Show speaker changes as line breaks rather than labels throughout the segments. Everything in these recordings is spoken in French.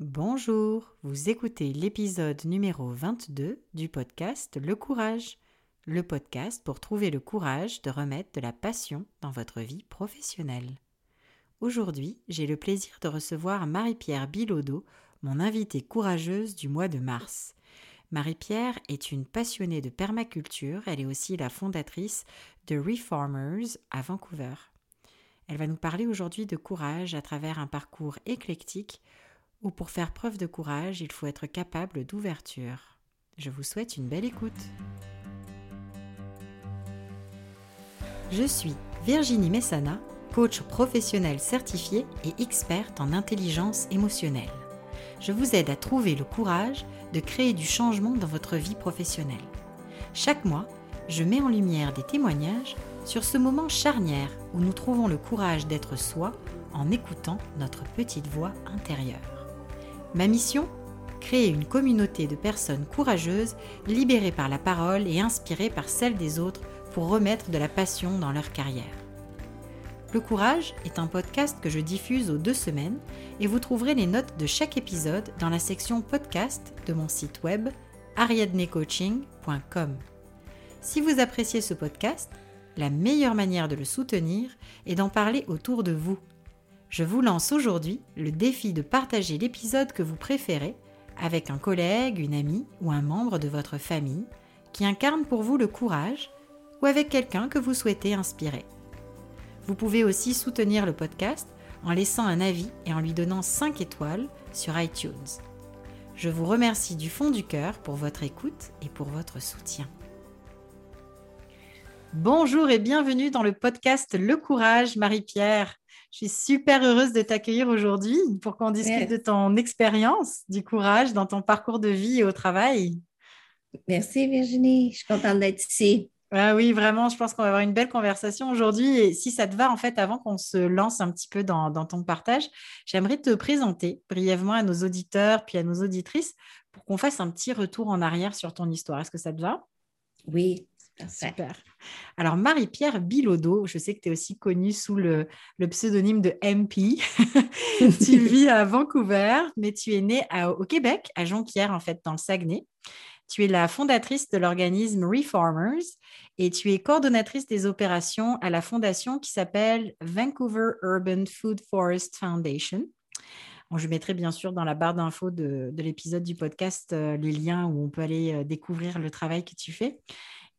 Bonjour, vous écoutez l'épisode numéro 22 du podcast Le Courage, le podcast pour trouver le courage de remettre de la passion dans votre vie professionnelle. Aujourd'hui, j'ai le plaisir de recevoir Marie-Pierre Bilodeau, mon invitée courageuse du mois de mars. Marie-Pierre est une passionnée de permaculture, elle est aussi la fondatrice de Reformers à Vancouver. Elle va nous parler aujourd'hui de courage à travers un parcours éclectique où pour faire preuve de courage, il faut être capable d'ouverture. Je vous souhaite une belle écoute. Je suis Virginie Messana, coach professionnel certifié et experte en intelligence émotionnelle. Je vous aide à trouver le courage de créer du changement dans votre vie professionnelle. Chaque mois, je mets en lumière des témoignages sur ce moment charnière où nous trouvons le courage d'être soi en écoutant notre petite voix intérieure. Ma mission Créer une communauté de personnes courageuses, libérées par la parole et inspirées par celle des autres pour remettre de la passion dans leur carrière. Le Courage est un podcast que je diffuse aux deux semaines et vous trouverez les notes de chaque épisode dans la section podcast de mon site web ariadnecoaching.com. Si vous appréciez ce podcast, la meilleure manière de le soutenir est d'en parler autour de vous. Je vous lance aujourd'hui le défi de partager l'épisode que vous préférez avec un collègue, une amie ou un membre de votre famille qui incarne pour vous le courage ou avec quelqu'un que vous souhaitez inspirer. Vous pouvez aussi soutenir le podcast en laissant un avis et en lui donnant 5 étoiles sur iTunes. Je vous remercie du fond du cœur pour votre écoute et pour votre soutien. Bonjour et bienvenue dans le podcast Le Courage, Marie-Pierre. Je suis super heureuse de t'accueillir aujourd'hui pour qu'on discute de ton expérience, du courage dans ton parcours de vie et au travail.
Merci Virginie, je suis contente d'être ici.
Ah oui, vraiment, je pense qu'on va avoir une belle conversation aujourd'hui. Et si ça te va, en fait, avant qu'on se lance un petit peu dans, dans ton partage, j'aimerais te présenter brièvement à nos auditeurs puis à nos auditrices pour qu'on fasse un petit retour en arrière sur ton histoire. Est-ce que ça te va?
Oui,
Super. Alors, Marie-Pierre Bilodeau, je sais que tu es aussi connue sous le, pseudonyme de MP. tu vis à Vancouver, mais tu es née au Québec, à Jonquière, en fait, dans le Saguenay. Tu es la fondatrice de l'organisme Reformers et tu es coordonnatrice des opérations à la fondation qui s'appelle Vancouver Urban Food Forest Foundation. je mettrai bien sûr dans la barre d'infos de, l'épisode du podcast euh, les liens où on peut aller euh, découvrir le travail que tu fais.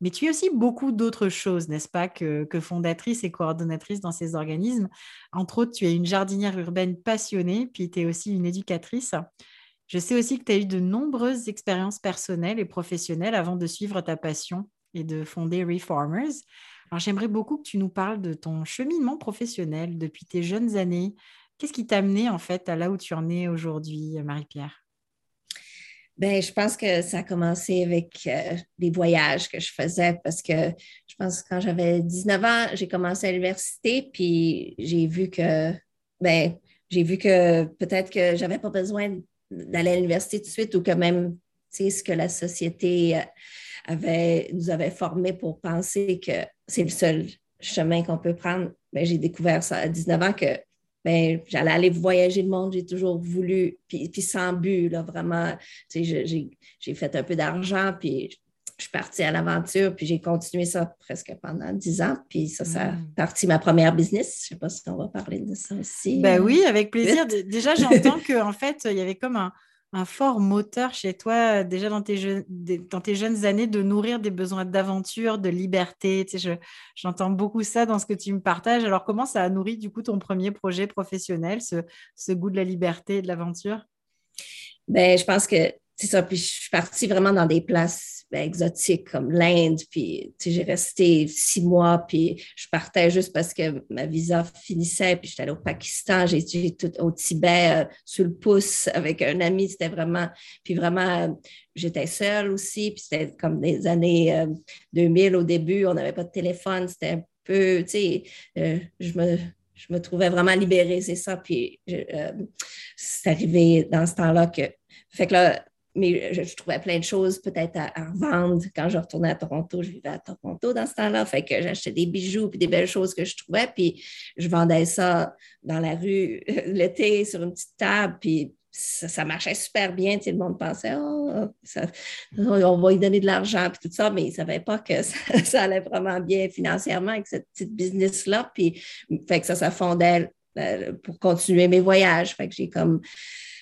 Mais tu es aussi beaucoup d'autres choses, n'est-ce pas, que, fondatrice et coordonnatrice dans ces organismes. Entre autres, tu es une jardinière urbaine passionnée, puis tu es aussi une éducatrice. Je sais aussi que tu as eu de nombreuses expériences personnelles et professionnelles avant de suivre ta passion et de fonder Reformers. Alors, j'aimerais beaucoup que tu nous parles de ton cheminement professionnel depuis tes jeunes années. Qu'est-ce qui t'a amené en fait à là où tu en es aujourd'hui, Marie-Pierre?
Ben, je pense que ça a commencé avec euh, les voyages que je faisais parce que je pense que quand j'avais 19 ans, j'ai commencé à l'université, puis j'ai vu que, ben, j'ai vu que peut-être que j'avais pas besoin d'aller à l'université tout de suite ou que même, tu sais, ce que la société euh, avait, nous avait formé pour penser que c'est le seul chemin qu'on peut prendre. Ben, j'ai découvert ça à 19 ans que ben, j'allais aller voyager le monde, j'ai toujours voulu, puis, puis sans but, là, vraiment. J'ai fait un peu d'argent, puis je suis partie à l'aventure, puis j'ai continué ça presque pendant dix ans, puis ça, ça a mm. parti ma première business. Je ne sais pas si on va parler de ça aussi.
Ben oui, avec plaisir. Déjà, j'entends qu'en fait, il y avait comme un, un fort moteur chez toi, déjà dans tes, jeunes, années, de nourrir des besoins d'aventure, de liberté. J'entends beaucoup ça dans ce que tu me partages. Alors, comment ça a nourri du coup ton premier projet professionnel, ce, goût de la liberté de l'aventure?
Ben, je pense que c'est ça. Puis je suis partie vraiment dans des places ben, exotiques comme l'Inde. Puis j'ai resté six mois. Puis je partais juste parce que ma visa finissait. Puis j'étais allée au Pakistan. J'ai tout au Tibet euh, sur le pouce avec un ami. C'était vraiment. Puis vraiment, j'étais seule aussi. Puis c'était comme des années 2000 euh, au début. On n'avait pas de téléphone. C'était un peu. Tu sais, euh, je me je me trouvais vraiment libérée, c'est ça. Puis c'est arrivé dans ce temps-là que. Fait que là, mais je, trouvais plein de choses peut-être à, vendre. Quand je retournais à Toronto, je vivais à Toronto dans ce temps-là. Fait que j'achetais des bijoux puis des belles choses que je trouvais. Puis je vendais ça dans la rue l'été sur une petite table. Puis ça, marchait super bien. Le monde pensait, oh, on va lui donner de l'argent, puis tout ça, mais ils ne savaient pas que ça, allait vraiment bien financièrement avec cette petite business-là. Puis, que ça, ça fondait euh, pour continuer mes voyages. Fait que j'ai comme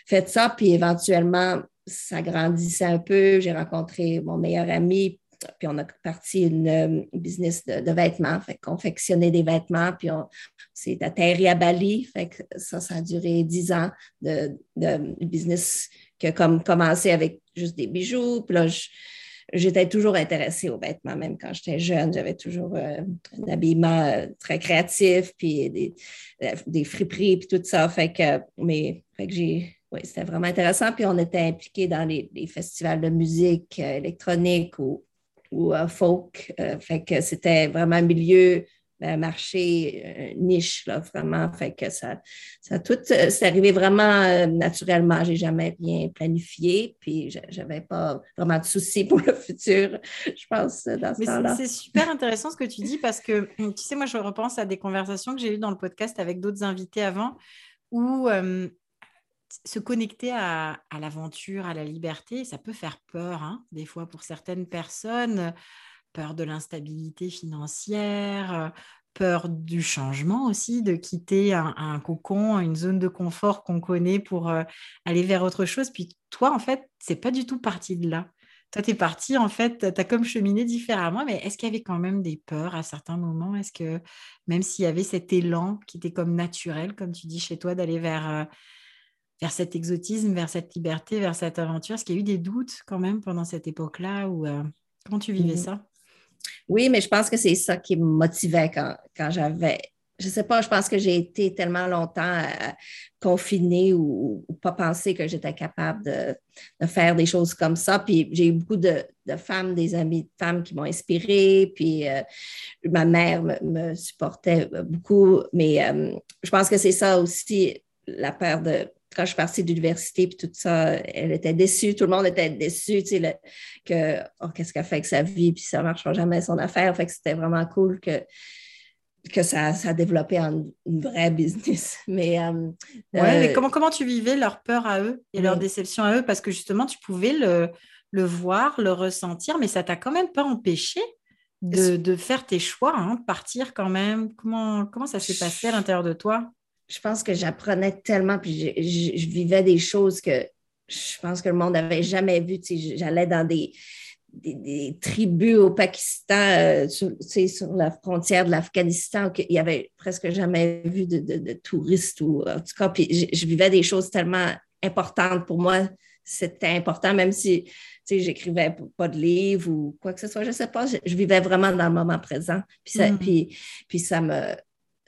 fait ça, puis éventuellement, ça grandissait un peu. J'ai rencontré mon meilleur ami, puis on a parti une, euh, business de, vêtements, fait confectionner des vêtements, puis on s'est atterri à Bali, que ça, ça a duré dix ans de, business qui a comme commencé avec juste des bijoux, puis là, j'étais toujours intéressée aux vêtements, même quand j'étais jeune, j'avais toujours euh, un habillement euh, très créatif, puis des, des friperies, puis tout ça, fait que, mais, fait que j'ai oui, c'était vraiment intéressant. Puis on était impliqués dans les, festivals de musique électronique ou ou folk. Euh, fait que c'était vraiment un milieu, un marché, euh, niche, là, vraiment. Fait que ça, ça tout, euh, c'est arrivé vraiment naturellement. J'ai jamais rien planifié, puis j'avais pas vraiment de soucis pour le futur, je pense, dans ce temps-là.
C'est super intéressant ce que tu dis parce que, tu sais, moi, je repense à des conversations que j'ai eues dans le podcast avec d'autres invités avant où se connecter à, l'aventure, à la liberté, ça peut faire peur, hein, des fois pour certaines personnes, peur de l'instabilité financière, peur du changement aussi, de quitter un, cocon, une zone de confort qu'on connaît pour euh, aller vers autre chose. Puis toi, en fait, c'est pas du tout parti de là. Toi, tu es parti, en fait, tu as comme cheminé différemment, mais est-ce qu'il y avait quand même des peurs à certains moments? Est-ce que même s'il y avait cet élan qui était comme naturel, comme tu dis chez toi, d'aller vers... Euh, vers cet exotisme, vers cette liberté, vers cette aventure? Est-ce qu'il y a eu des doutes quand même pendant cette époque-là ou euh, comment tu vivais mmh. ça?
Oui, mais je pense que c'est ça qui me motivait quand, quand j'avais je sais pas, je pense que j'ai été tellement longtemps euh, confinée ou, pas pensé que j'étais capable de, faire des choses comme ça. Puis j'ai eu beaucoup de, femmes, des amies de femmes qui m'ont inspirée. Puis euh, ma mère me, supportait beaucoup. Mais je pense que c'est ça aussi, la peur de quand je suis partie de l'université, puis tout ça, elle était déçue, tout le monde était déçu, tu sais, que oh, qu'est-ce qu'elle fait avec sa vie, puis ça ne marchera jamais son affaire. Fait que c'était vraiment cool que, que ça, ça a développé en une vraie business. Mais,
euh, mais euh, comment, comment tu vivais leur peur à eux et leur déception à eux? Parce que justement, tu pouvais le, le voir, le ressentir, mais ça t'a quand même pas empêché de, de faire tes choix, hein, partir quand même. Comment, comment ça s'est passé à l'intérieur de toi?
Je pense que j'apprenais tellement, puis je, vivais des choses que je pense que le monde n'avait jamais vues. J'allais dans des, des, tribus au Pakistan, euh, sur, sur, la frontière de l'Afghanistan, qu'il n'y avait presque jamais vu de, touristes. Ou, en tout cas, puis je, vivais des choses tellement importantes pour moi. C'était important, même si j'écrivais pas de livres ou quoi que ce soit. Je ne sais pas, je, vivais vraiment dans le moment présent. Puis ça, mm. puis, puis ça me.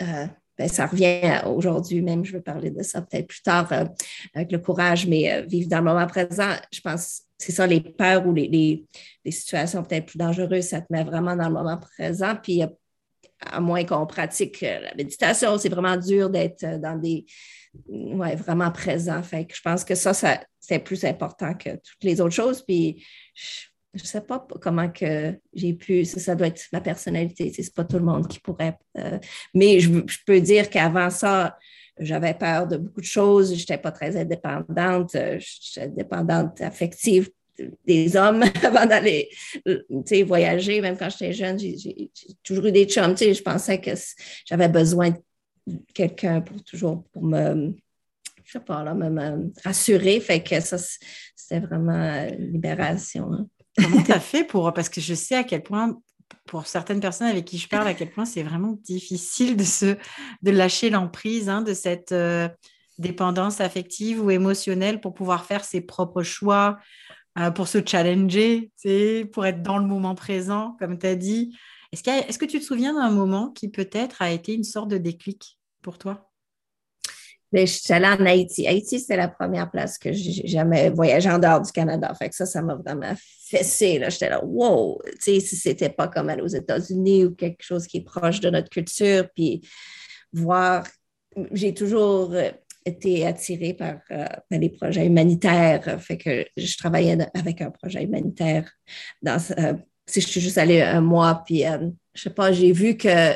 Euh, ben, ça revient aujourd'hui, même je vais parler de ça peut-être plus tard euh, avec le courage, mais euh, vivre dans le moment présent, je pense c'est ça, les peurs ou les, les, situations peut-être plus dangereuses, ça te met vraiment dans le moment présent. Puis à moins qu'on pratique euh, la méditation, c'est vraiment dur d'être dans des ouais, vraiment présent. Fait que je pense que ça, ça c'est plus important que toutes les autres choses. Puis je ne sais pas comment que j'ai pu, ça, doit être ma personnalité, c'est pas tout le monde qui pourrait. Euh, mais je, peux dire qu'avant ça, j'avais peur de beaucoup de choses, je n'étais pas très indépendante, euh, j'étais dépendante affective des hommes avant d'aller voyager, même quand j'étais jeune, j'ai toujours eu des chums, je pensais que j'avais besoin de quelqu'un pour toujours pour me je sais pas, là, me, rassurer. Fait que ça, c'était vraiment libération. Hein.
Comment tu as fait pour. Parce que je sais à quel point, pour certaines personnes avec qui je parle, à quel point c'est vraiment difficile de, se, de lâcher l'emprise hein, de cette euh, dépendance affective ou émotionnelle pour pouvoir faire ses propres choix, euh, pour se challenger, pour être dans le moment présent, comme tu as dit. Est-ce, est-ce que tu te souviens d'un moment qui peut-être a été une sorte de déclic pour toi?
Je suis allée en Haïti. Haïti, c'était la première place que j'ai jamais voyagé en dehors du Canada. Fait que ça, ça m'a vraiment fessé. J'étais là, wow! Tu sais, si c'était pas comme aller aux États-Unis ou quelque chose qui est proche de notre culture, puis voir, j'ai toujours euh, été attirée par, euh, les projets humanitaires. Fait que je travaillais avec un projet humanitaire dans, euh, si je suis juste allée un mois, puis je sais pas, j'ai vu que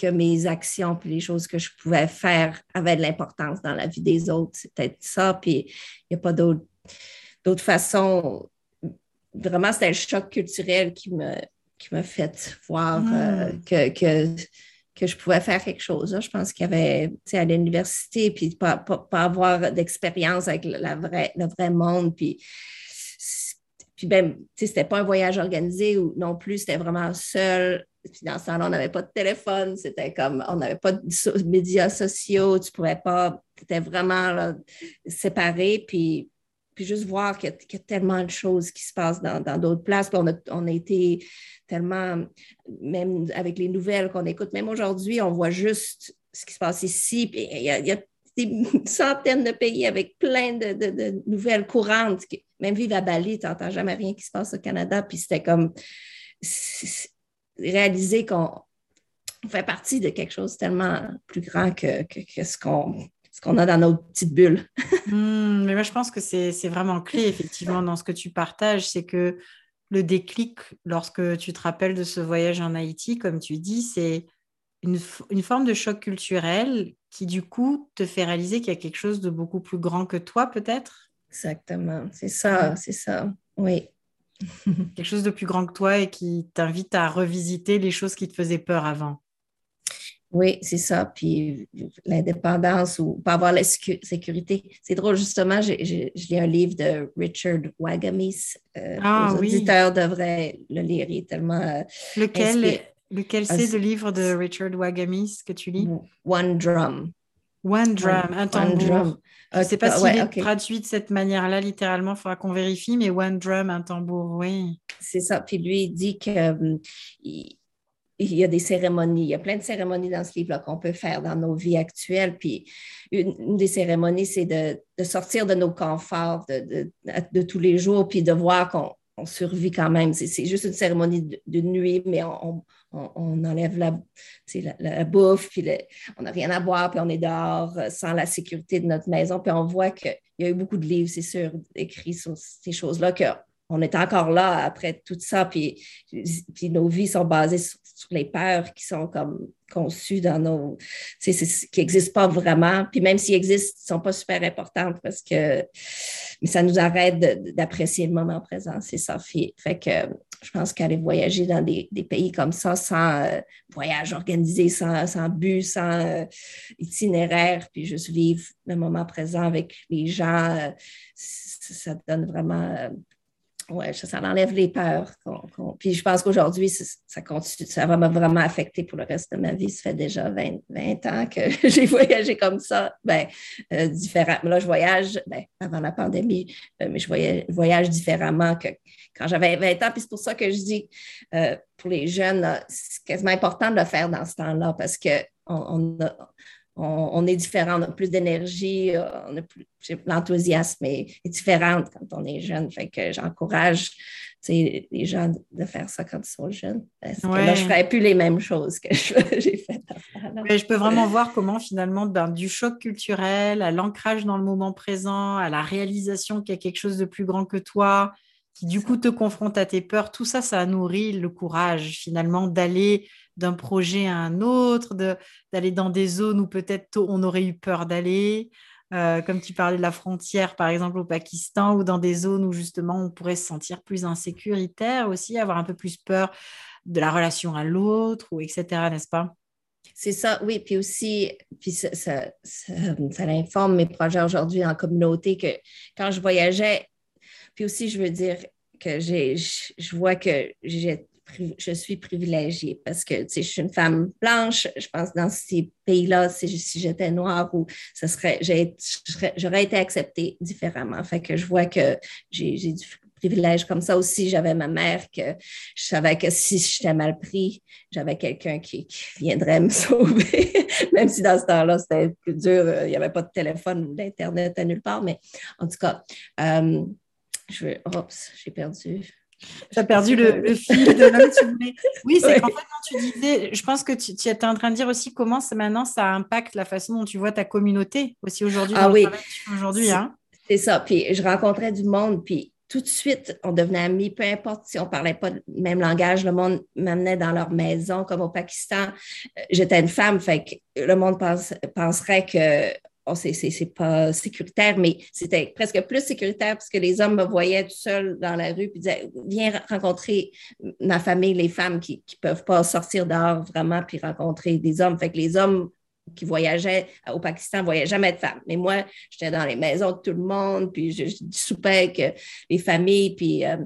que mes actions puis les choses que je pouvais faire avaient de l'importance dans la vie des autres. C'est peut-être ça. Puis il n'y a pas d'autre façon. Vraiment, c'était le choc culturel qui me, qui m'a fait voir euh, hmm. que, que, que, je pouvais faire quelque chose. Je pense qu'il y avait, à l'université, puis pas, pas, avoir d'expérience avec la vraie, le vrai monde, puis puis ben, c'était pas un voyage organisé ou non plus, c'était vraiment seul. Puis dans ce temps-là, on n'avait pas de téléphone, c'était comme, on n'avait pas de médias sociaux, tu pouvais pas, tu étais vraiment séparé. Puis, puis juste voir qu'il y, a tellement de choses qui se passent dans d'autres places. Puis on a, on a été tellement, même avec les nouvelles qu'on écoute, même aujourd'hui, on voit juste ce qui se passe ici. Puis il y a, des centaines de pays avec plein de, nouvelles courantes. Même vivre à Bali, tu n'entends jamais rien qui se passe au Canada. Puis c'était comme réaliser qu'on fait partie de quelque chose tellement plus grand que, ce qu'on ce qu'on a dans notre petite bulle.
Hmm, mais moi, je pense que c'est vraiment clé, effectivement, dans ce que tu partages, c'est que le déclic, lorsque tu te rappelles de ce voyage en Haïti, comme tu dis, c'est une, une, forme de choc culturel qui, du coup, te fait réaliser qu'il y a quelque chose de beaucoup plus grand que toi, peut-être?
Exactement, c'est ça, c'est ça, oui.
quelque chose de plus grand que toi et qui t'invite à revisiter les choses qui te faisaient peur avant.
Oui, c'est ça. Puis l'indépendance ou pas avoir la sécurité. C'est drôle, justement, j'ai lu un livre de Richard Wagamis. Euh, ah, les auditeurs devraient le lire. Il est tellement. Euh,
Lequel Lequel c'est le livre de Richard Wagamis que tu lis?
One Drum.
One Drum, un tambour. Je ne sais pas s'il est traduit de cette manière-là, littéralement, il faudra qu'on vérifie, mais One Drum, un tambour, oui.
C'est ça. Puis lui, il dit qu'il hum, il y a des cérémonies, il y a plein de cérémonies dans ce livre-là qu'on peut faire dans nos vies actuelles. Puis une, des cérémonies, c'est de, sortir de nos conforts de, de, tous les jours, puis de voir qu'on survit quand même. C'est juste une cérémonie de, nuit, mais on, on, enlève la, la, bouffe, puis on n'a rien à boire, puis on est dehors euh, sans la sécurité de notre maison. Puis on voit qu'il y a eu beaucoup de livres, c'est sûr, écrits sur ces choses-là, qu'on est encore là après tout ça, puis, puis nos vies sont basées sur, les peurs qui sont comme conçues dans nos. qui n'existent pas vraiment. Puis même s'ils existent, ils ne sont pas super importantes parce que. Mais ça nous arrête d'apprécier le moment présent, c'est ça. Fait que je pense qu'aller voyager dans des, pays comme ça, sans euh, voyage organisé, sans, sans but, sans euh, itinéraire, puis juste vivre le moment présent avec les gens, euh, ça, donne vraiment ouais, ça, enlève les peurs. Puis je pense qu'aujourd'hui, ça, continue, ça va vraiment affecter pour le reste de ma vie. Ça fait déjà 20, 20 ans que j'ai voyagé comme ça, ben, euh, différent. Là, je voyage ben, avant la pandémie, euh, mais je voyage, différemment que quand j'avais 20 ans. Puis c'est pour ça que je dis, euh, pour les jeunes, c'est quasiment important de le faire dans ce temps-là parce qu'on on a on, est différent, on a plus d'énergie, euh, l'enthousiasme est, différent quand on est jeune. Fait que j'encourage les gens de faire ça quand ils sont jeunes. Parce que là, je ne ferais plus les mêmes choses que j'ai faites
Mais je peux vraiment voir comment finalement, ben, du choc culturel à l'ancrage dans le moment présent, à la réalisation qu'il y a quelque chose de plus grand que toi, qui du coup te confronte à tes peurs, tout ça, ça nourrit le courage finalement d'aller d'un projet à un autre, d'aller dans des zones où peut-être on aurait eu peur d'aller, euh, comme tu parlais de la frontière par exemple au Pakistan, ou dans des zones où justement on pourrait se sentir plus insécuritaire aussi, avoir un peu plus peur de la relation à l'autre, ou etc., n'est-ce pas?
C'est ça, oui. Puis aussi, puis ça, ça, ça informe mes projets aujourd'hui en communauté que quand je voyageais, puis aussi, je veux dire que je vois que j'ai je suis privilégiée parce que je suis une femme blanche. Je pense dans ces pays-là, si, j'étais noire ou serait, j'aurais été acceptée différemment. Fait que je vois que j'ai du privilège comme ça aussi. J'avais ma mère que je savais que si j'étais mal pris, j'avais quelqu'un qui, viendrait me sauver. Même si dans ce temps-là, c'était plus dur, euh, il n'y avait pas de téléphone ou d'Internet à nulle part. Mais en tout cas, euh, je veux. Oups, j'ai perdu.
Tu as perdu le, fil de là tu voulais. Oui, c'est qu'en fait, quand tu disais, je pense que tu, tu étais en train de dire aussi comment ça, maintenant ça impacte la façon dont tu vois ta communauté aussi aujourd'hui.
Ah oui.
Aujourd'hui, hein.
C'est ça. Puis je rencontrais du monde, puis tout de suite, on devenait amis, peu importe si on ne parlait pas le même langage, le monde m'amenait dans leur maison, comme au Pakistan. Euh, j'étais une femme, fait que le monde penserait que oh, c'est pas sécuritaire, mais c'était presque plus sécuritaire parce que les hommes me voyaient tout seul dans la rue et disaient Viens rencontrer ma famille, les femmes qui ne peuvent pas sortir dehors vraiment puis rencontrer des hommes. Fait que les hommes qui voyageaient au Pakistan ne voyaient jamais de femmes. Mais moi, j'étais dans les maisons de tout le monde, puis je, soupais avec les familles, puis euh,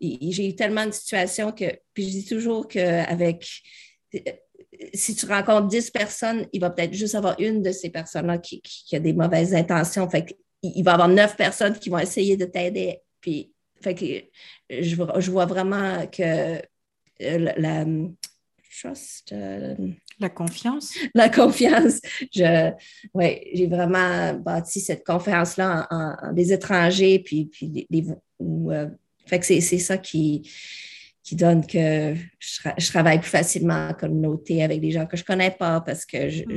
j'ai eu tellement de situations que, puis je dis toujours qu'avec, si tu rencontres 10 personnes, il va peut-être juste avoir une de ces personnes-là qui, a des mauvaises intentions. Fait il va y avoir neuf personnes qui vont essayer de t'aider. Puis, fait que je, je vois vraiment que euh, la,
euh, la confiance.
La confiance. Je, ouais, j'ai vraiment bâti cette confiance-là en, des étrangers, puis, puis euh, fait que c'est, ça qui, qui donne que je, travaille plus facilement en communauté avec des gens que je connais pas parce que hmm.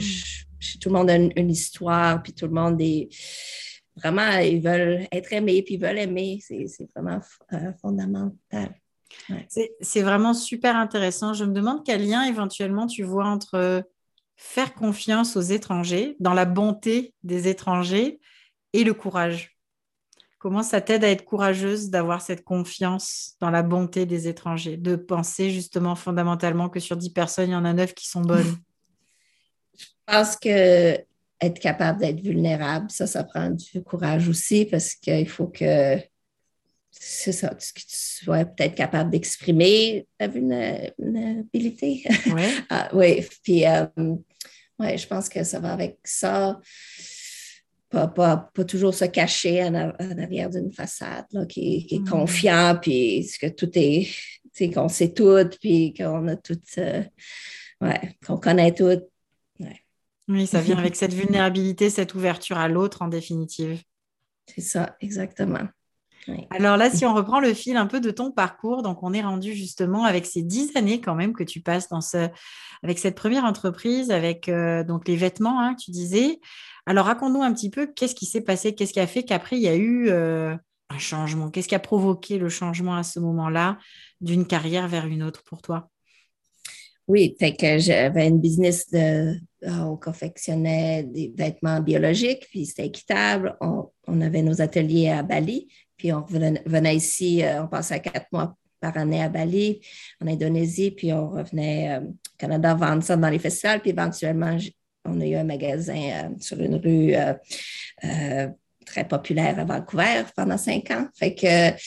tout le monde a une, histoire, puis tout le monde est vraiment, ils veulent être aimés, puis ils veulent aimer. C'est, vraiment euh, fondamental.
C'est vraiment super intéressant. Je me demande quel lien éventuellement tu vois entre faire confiance aux étrangers, dans la bonté des étrangers et le courage. Comment ça t'aide à être courageuse d'avoir cette confiance dans la bonté des étrangers, de penser justement fondamentalement que sur dix personnes, il y en a neuf qui sont bonnes?
Je pense que être capable d'être vulnérable, ça, ça prend du courage aussi parce qu'il faut que c'est ça, que tu sois peut-être capable d'exprimer ta vulnérabilité.
Oui.
ah, oui, puis euh, ouais, je pense que ça va avec ça. Pas, pas, pas toujours se cacher en, arrière d'une façade, là, qui, qui, est mm. confiant, puis que tout est, qu'on sait tout, puis qu'on a tout, euh, ouais, qu'on connaît tout. Ouais.
Oui, ça vient avec cette vulnérabilité, cette ouverture à l'autre, en définitive.
C'est ça, exactement.
Alors là, si on reprend le fil un peu de ton parcours, donc on est rendu justement avec ces dix années quand même que tu passes dans ce, avec cette première entreprise, avec euh, donc les vêtements, hein, tu disais. Alors raconte-nous un petit peu qu'est-ce qui s'est passé, qu'est-ce qui a fait qu'après il y a eu euh, un changement, qu'est-ce qui a provoqué le changement à ce moment-là d'une carrière vers une autre pour toi?
Oui, fait que j'avais une business de, on confectionnait des vêtements biologiques, puis c'était équitable. On, avait nos ateliers à Bali, puis on venait ici, euh, on passait quatre mois par année à Bali, en Indonésie, puis on revenait euh, au Canada vendre ça dans les festivals. Puis éventuellement, on a eu un magasin euh, sur une rue très populaire à Vancouver pendant cinq ans. Fait que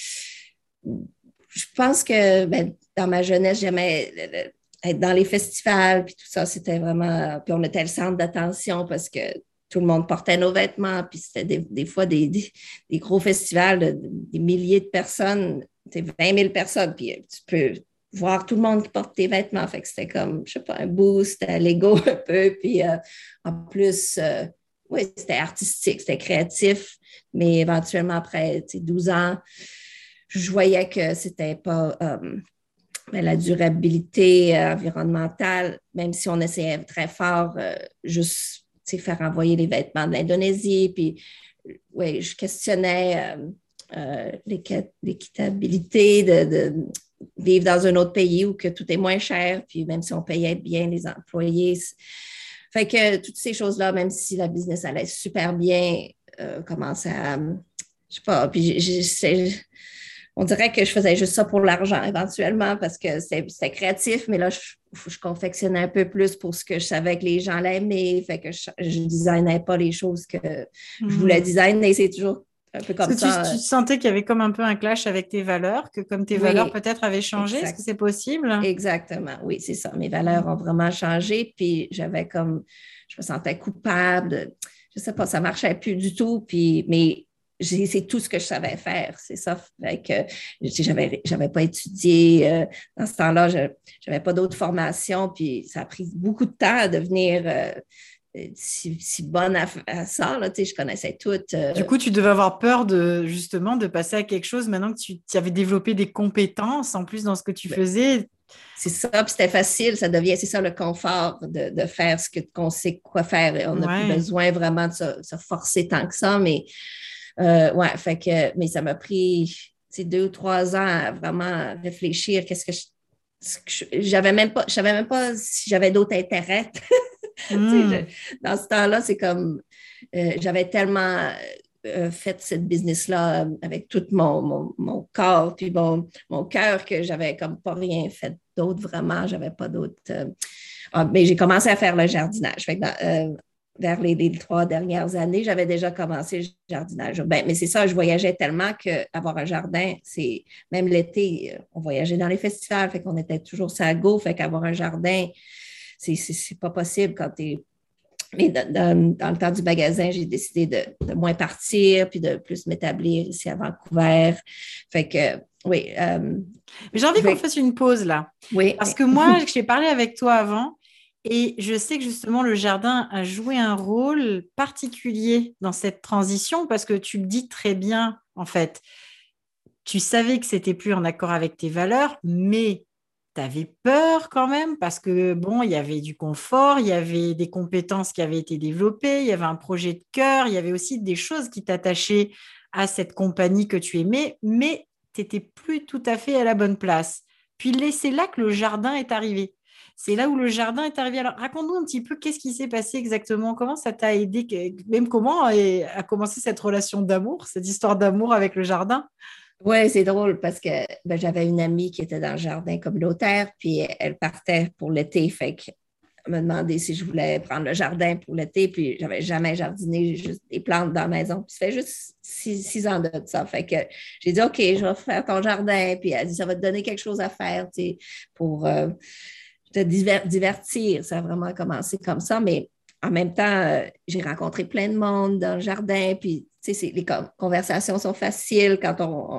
je pense que ben, dans ma jeunesse, j'aimais dans les festivals, puis tout ça, c'était vraiment. Puis on était le centre d'attention parce que tout le monde portait nos vêtements, puis c'était des, fois des, gros festivals des milliers de personnes, 20 000 personnes, puis tu peux voir tout le monde qui porte tes vêtements. Fait que c'était comme, je sais pas, un boost à l'ego un peu, puis euh, en plus, euh, oui, c'était artistique, c'était créatif, mais éventuellement, après 12 ans, je voyais que c'était pas euh, la durabilité environnementale, même si on essayait très fort, juste faire envoyer les vêtements de l'Indonésie. Puis, oui, je questionnais euh, euh, l'équitabilité de, vivre dans un autre pays où que tout est moins cher, puis même si on payait bien les employés. Fait que toutes ces choses-là, même si la business allait super bien, euh, commençait à, je sais pas, puis on dirait que je faisais juste ça pour l'argent éventuellement parce que c'était créatif, mais là, je, je, confectionnais un peu plus pour ce que je savais que les gens l'aimaient. Fait que je ne designais pas les choses que je voulais mhm. designer. C'est toujours un peu comme ça.
Tu, tu, sentais qu'il y avait comme un peu un clash avec tes valeurs, que comme tes valeurs peut-être avaient changé. Est-ce que c'est possible?
Exactement, oui, c'est ça. Mes valeurs ont vraiment changé. Puis j'avais comme, je me sentais coupable. je ne sais pas, ça ne marchait plus du tout. Puis, mais c'est tout ce que je savais faire, c'est ça. Fait que j'avais, j'avais pas étudié euh, dans ce temps-là, je n'avais pas d'autres formations, puis ça a pris beaucoup de temps à devenir euh, si, bonne à, ça. Là, je connaissais tout. Euh.
Du coup, tu devais avoir peur de justement de passer à quelque chose maintenant que tu, avais développé des compétences en plus dans ce que tu faisais.
C'est ça, puis c'était facile, ça devient, c'est ça le confort de, faire ce qu'on sait quoi faire. On n'a plus besoin vraiment de se, se, forcer tant que ça, mais euh, ouais, fait que, mais ça m'a pris, deux ou trois ans à vraiment réfléchir qu'est-ce que je, j'avais même pas, je savais même pas si j'avais d'autres intérêts. Hmm. dans ce temps-là, c'est comme euh, j'avais tellement euh, fait cette business-là euh, avec tout mon, mon, corps puis mon, mon cœur que j'avais comme pas rien fait d'autre vraiment. J'avais pas d'autre. Ah, mais j'ai commencé à faire le jardinage. Fait vers les, trois dernières années, j'avais déjà commencé le jardinage. Ben, mais c'est ça, je voyageais tellement qu'avoir un jardin, c'est même l'été, on voyageait dans les festivals, fait qu'on était toujours ça go, fait qu'avoir un jardin, c'est pas possible quand tu es. Mais dans, le temps du magasin, j'ai décidé de, moins partir puis de plus m'établir ici à Vancouver. Fait que, oui.
Euh, mais j'ai envie qu'on fasse une pause là. Oui. Parce que moi, j'ai parlé avec toi avant et je sais que justement le jardin a joué un rôle particulier dans cette transition parce que tu le dis très bien en fait. Tu savais que c'était plus en accord avec tes valeurs, mais tu avais peur quand même parce que, bon, il y avait du confort, il y avait des compétences qui avaient été développées, il y avait un projet de cœur, il y avait aussi des choses qui t'attachaient à cette compagnie que tu aimais, mais tu n'étais plus tout à fait à la bonne place. Puis c'est là que le jardin est arrivé. C'est là où le jardin est arrivé. Alors, raconte-nous un petit peu qu'est-ce qui s'est passé exactement, comment ça t'a aidé, même comment a commencé cette relation d'amour, cette histoire d'amour avec le jardin?
Oui, c'est drôle parce que ben, j'avais une amie qui était dans le jardin communautaire, puis elle partait pour l'été. Fait me demandait si je voulais prendre le jardin pour l'été, puis j'avais jamais jardiné, juste des plantes dans la maison. Puis ça fait juste six, ans de ça. Fait que j'ai dit, OK, je vais faire ton jardin. Puis elle dit, ça va te donner quelque chose à faire, tu sais, pour euh, divertir. Ça a vraiment commencé comme ça, mais en même temps, euh, j'ai rencontré plein de monde dans le jardin, puis les conversations sont faciles quand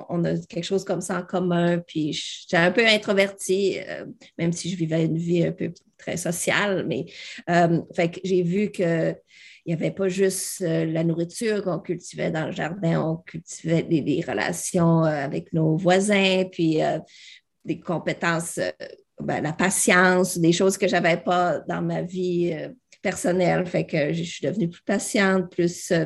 on, a quelque chose comme ça en commun. Puis j'étais un peu introvertie, euh, même si je vivais une vie un peu très sociale, mais euh, j'ai vu que il n'y avait pas juste la nourriture qu'on cultivait dans le jardin, on cultivait des, relations avec nos voisins, puis des compétences, ben, la patience, des choses que je n'avais pas dans ma vie personnel. Fait que je suis devenue plus patiente, plus euh,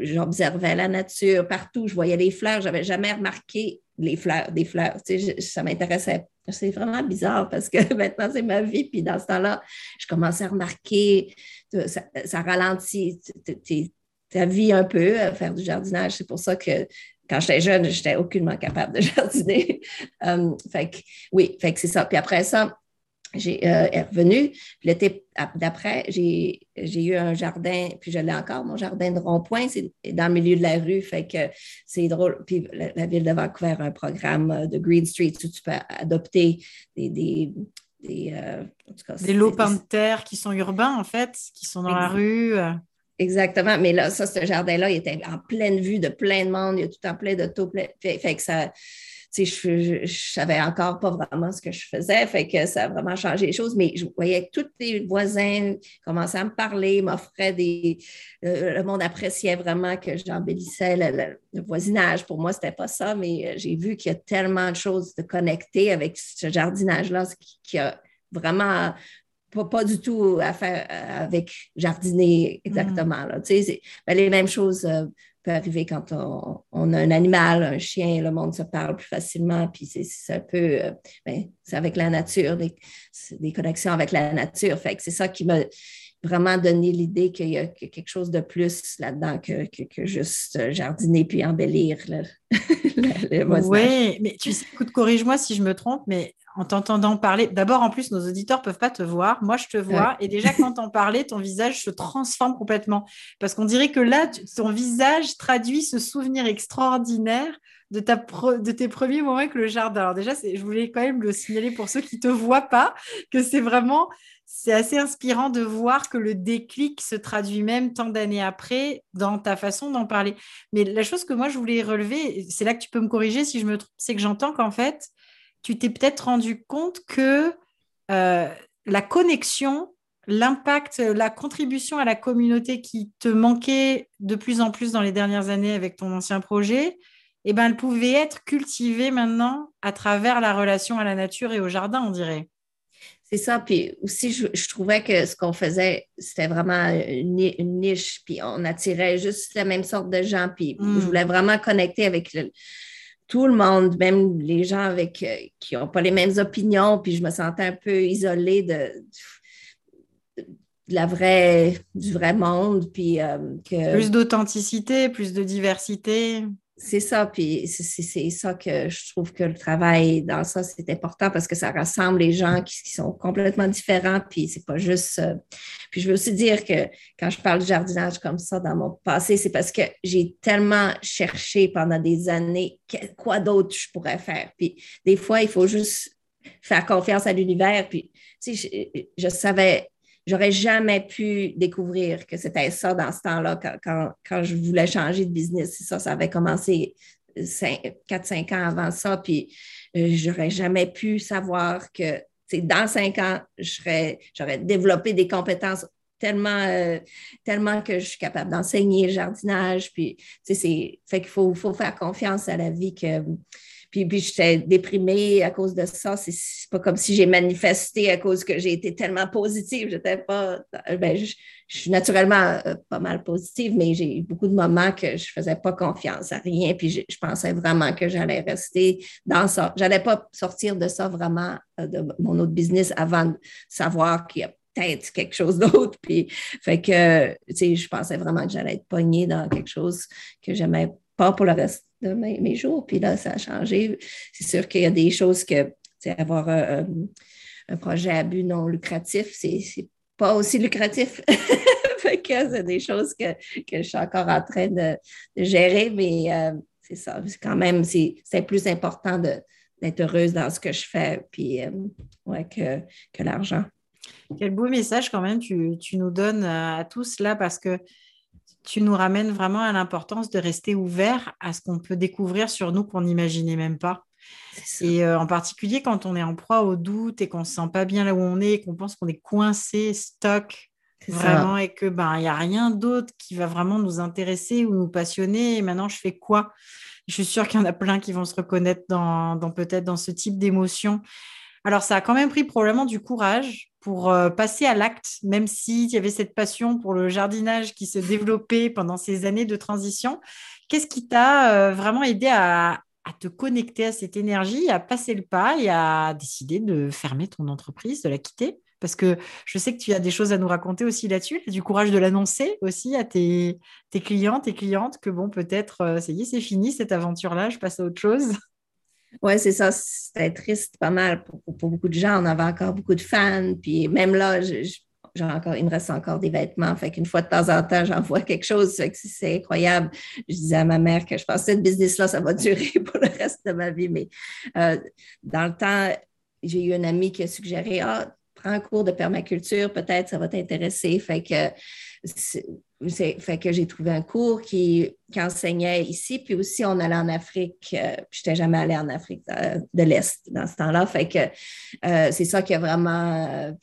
j'observais la nature partout. Je voyais les fleurs. Je n'avais jamais remarqué les fleurs, des fleurs. ça m'intéressait. C'est vraiment bizarre parce que maintenant, c'est ma vie. Puis dans ce temps-là, je commençais à remarquer, ça, ralentit ta vie un peu, faire du jardinage. C'est pour ça que quand j'étais jeune, je n'étais aucunement capable de jardiner. Um, fait que, oui, fait que c'est ça. Puis après ça, j'ai euh, est revenu. L'été d'après, j'ai eu un jardin, puis je l'ai encore, mon jardin de rond-point, c'est dans le milieu de la rue, fait que c'est drôle. Puis la, ville de Vancouver a un programme euh, de Green Street où tu peux adopter des, des,
des, euh, des lots de terre qui sont urbains, en fait, qui sont dans la rue.
Exactement. Mais là, ça, ce jardin-là, il était en pleine vue de plein de monde. Il y a tout en plein de tout. fait que ça, je ne savais encore pas vraiment ce que je faisais, fait que ça a vraiment changé les choses, mais je voyais que tous les voisins commençaient à me parler, m'offraient des... le monde appréciait vraiment que j'embellissais le, voisinage. Pour moi, ce n'était pas ça, mais euh, j'ai vu qu'il y a tellement de choses de connecter avec ce jardinage-là, qui, qui a vraiment pas, du tout à faire euh, avec jardiner exactement. Là. Ben, les mêmes choses euh, peut arriver quand on, a un animal, un chien, le monde se parle plus facilement, puis c'est un peu, euh, ben, c'est avec la nature, des, des, connexions avec la nature. Fait que c'est ça qui m'a vraiment donné l'idée qu'il y a quelque chose de plus là-dedans que, que, juste jardiner puis embellir le,
le, Oui, mais tu sais, écoute, corrige-moi si je me trompe, mais en t'entendant parler, d'abord en plus nos auditeurs peuvent pas te voir, moi je te vois. Et déjà quand t'en parlais, ton visage se transforme complètement. Parce qu'on dirait que là ton visage traduit ce souvenir extraordinaire de, ta de tes premiers moments avec le jardin. Alors déjà, je voulais quand même le signaler pour ceux qui te voient pas que c'est vraiment c'est assez inspirant de voir que le déclic se traduit même tant d'années après dans ta façon d'en parler. Mais la chose que moi je voulais relever, c'est là que tu peux me corriger si je me trompe, c'est que j'entends qu'en fait tu t'es peut-être rendu compte que euh, la connexion, l'impact, la contribution à la communauté qui te manquait de plus en plus dans les dernières années avec ton ancien projet, eh ben, elle pouvait être cultivée maintenant à travers la relation à la nature et au jardin, on dirait.
C'est ça. Puis aussi, je, trouvais que ce qu'on faisait, c'était vraiment une, niche. Puis on attirait juste la même sorte de gens. Puis je mm. voulais vraiment connecter avec le, tout le monde, même les gens avec, euh, qui n'ont pas les mêmes opinions, puis je me sentais un peu isolée de, la vraie, du vrai monde. Puis, euh, que...
Plus d'authenticité, plus de diversité
c'est ça, puis c'est ça que je trouve que le travail dans ça, c'est important parce que ça rassemble les gens qui, sont complètement différents, puis c'est pas juste. Euh, puis je veux aussi dire que quand je parle de jardinage comme ça dans mon passé, c'est parce que j'ai tellement cherché pendant des années quoi d'autre je pourrais faire. Puis des fois, il faut juste faire confiance à l'univers. Puis, tu sais, je, je savais j'aurais jamais pu découvrir que c'était ça dans ce temps-là quand, je voulais changer de business. Ça, ça avait commencé 4-5 ans avant ça, puis euh, j'aurais jamais pu savoir que dans cinq ans, j'aurais développé des compétences tellement, euh, tellement que je suis capable d'enseigner le jardinage. Puis, c'est fait qu'il faut, faut, faire confiance à la vie que puis, puis j'étais déprimée à cause de ça. C'est pas comme si j'ai manifesté à cause que j'ai été tellement positive. J'étais pas. Ben, je, suis naturellement euh, pas mal positive, mais j'ai eu beaucoup de moments que je faisais pas confiance à rien. Puis je, pensais vraiment que j'allais rester dans ça. J'allais pas sortir de ça vraiment, euh, de mon autre business avant de savoir qu'il y a peut-être quelque chose d'autre. Puis, fait que, tu sais, je pensais vraiment que j'allais être poignée dans quelque chose que j'aimais pas pour le reste de mes, jours. Puis là, ça a changé. C'est sûr qu'il y a des choses que, avoir un, projet à but non lucratif, c'est pas aussi lucratif. que c'est des choses que, je suis encore en train de, gérer, mais euh, c'est ça. Quand même, c'est plus important d'être heureuse dans ce que je fais puis, euh, ouais, que, que l'argent.
Quel beau message quand même tu, tu, nous donnes à tous là parce que tu nous ramènes vraiment à l'importance de rester ouvert à ce qu'on peut découvrir sur nous qu'on n'imaginait même pas. Et euh, en particulier quand on est en proie au doute et qu'on ne se sent pas bien là où on est, qu'on pense qu'on est coincé, stock, vraiment, et que ben il n'y a rien d'autre qui va vraiment nous intéresser ou nous passionner. Et maintenant, je fais quoi? Je suis sûre qu'il y en a plein qui vont se reconnaître dans, dans peut-être dans ce type d'émotion. Alors, ça a quand même pris probablement du courage pour euh, passer à l'acte, même s'il y avait cette passion pour le jardinage qui se développait pendant ces années de transition. Qu'est-ce qui t'a euh, vraiment aidé à, te connecter à cette énergie, à passer le pas et à décider de fermer ton entreprise, de la quitter? Parce que je sais que tu as des choses à nous raconter aussi là-dessus, du courage de l'annoncer aussi à tes, clients, tes clientes, que bon, peut-être, euh, ça y est, c'est fini cette aventure-là, je passe à autre chose.
Oui, c'est ça. C'était triste pas mal pour, beaucoup de gens. On avait encore beaucoup de fans. Puis même là, encore, il me reste encore des vêtements. Fait qu'une fois de temps en temps, j'envoie quelque chose. c'est incroyable. Je disais à ma mère que je pensais que ce business-là, ça va durer pour le reste de ma vie. Mais euh, dans le temps, j'ai eu un ami qui a suggéré Ah, un cours de permaculture, peut-être ça va t'intéresser. Fait que fait que j'ai trouvé un cours qui, enseignait ici, puis aussi on allait en Afrique. Euh, je n'étais jamais allée en Afrique euh, de l'Est dans ce temps-là. Fait que euh, c'est ça qui a vraiment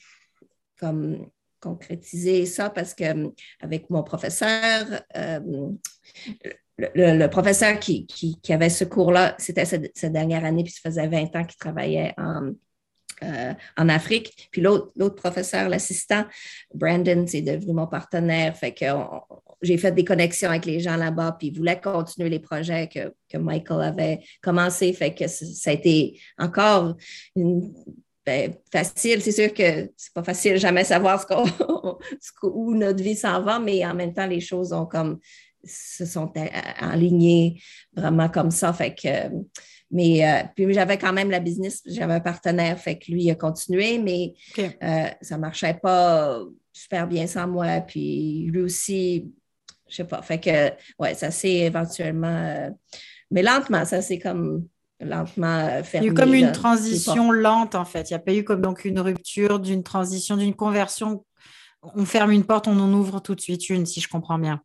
comme concrétisé ça parce que avec mon professeur, le, professeur qui, avait ce cours-là, c'était cette, cette, dernière année, puis ça faisait 20 ans qu'il travaillait en euh, en Afrique. Puis l'autre professeur, l'assistant, Brandon, c'est devenu mon partenaire. Fait que j'ai fait des connexions avec les gens là-bas, puis il voulait continuer les projets que, Michael avait commencé. Fait que ça a été encore ben, facile. C'est sûr que c'est pas facile jamais savoir ce où notre vie s'en va, mais en même temps, les choses ont comme se sont alignées vraiment comme ça. Fait que mais euh, puis j'avais quand même la business, j'avais un partenaire, fait que lui a continué, mais euh, ça ne marchait pas super bien sans moi. Puis lui aussi, je ne sais pas. Fait que, ouais, ça s'est éventuellement, euh, mais lentement, ça s'est comme lentement fermé.
Il y a eu comme une transition lente, en fait. Il n'y a pas eu comme donc une rupture d'une transition, d'une conversion. On ferme une porte, on en ouvre tout de suite une, si je comprends bien.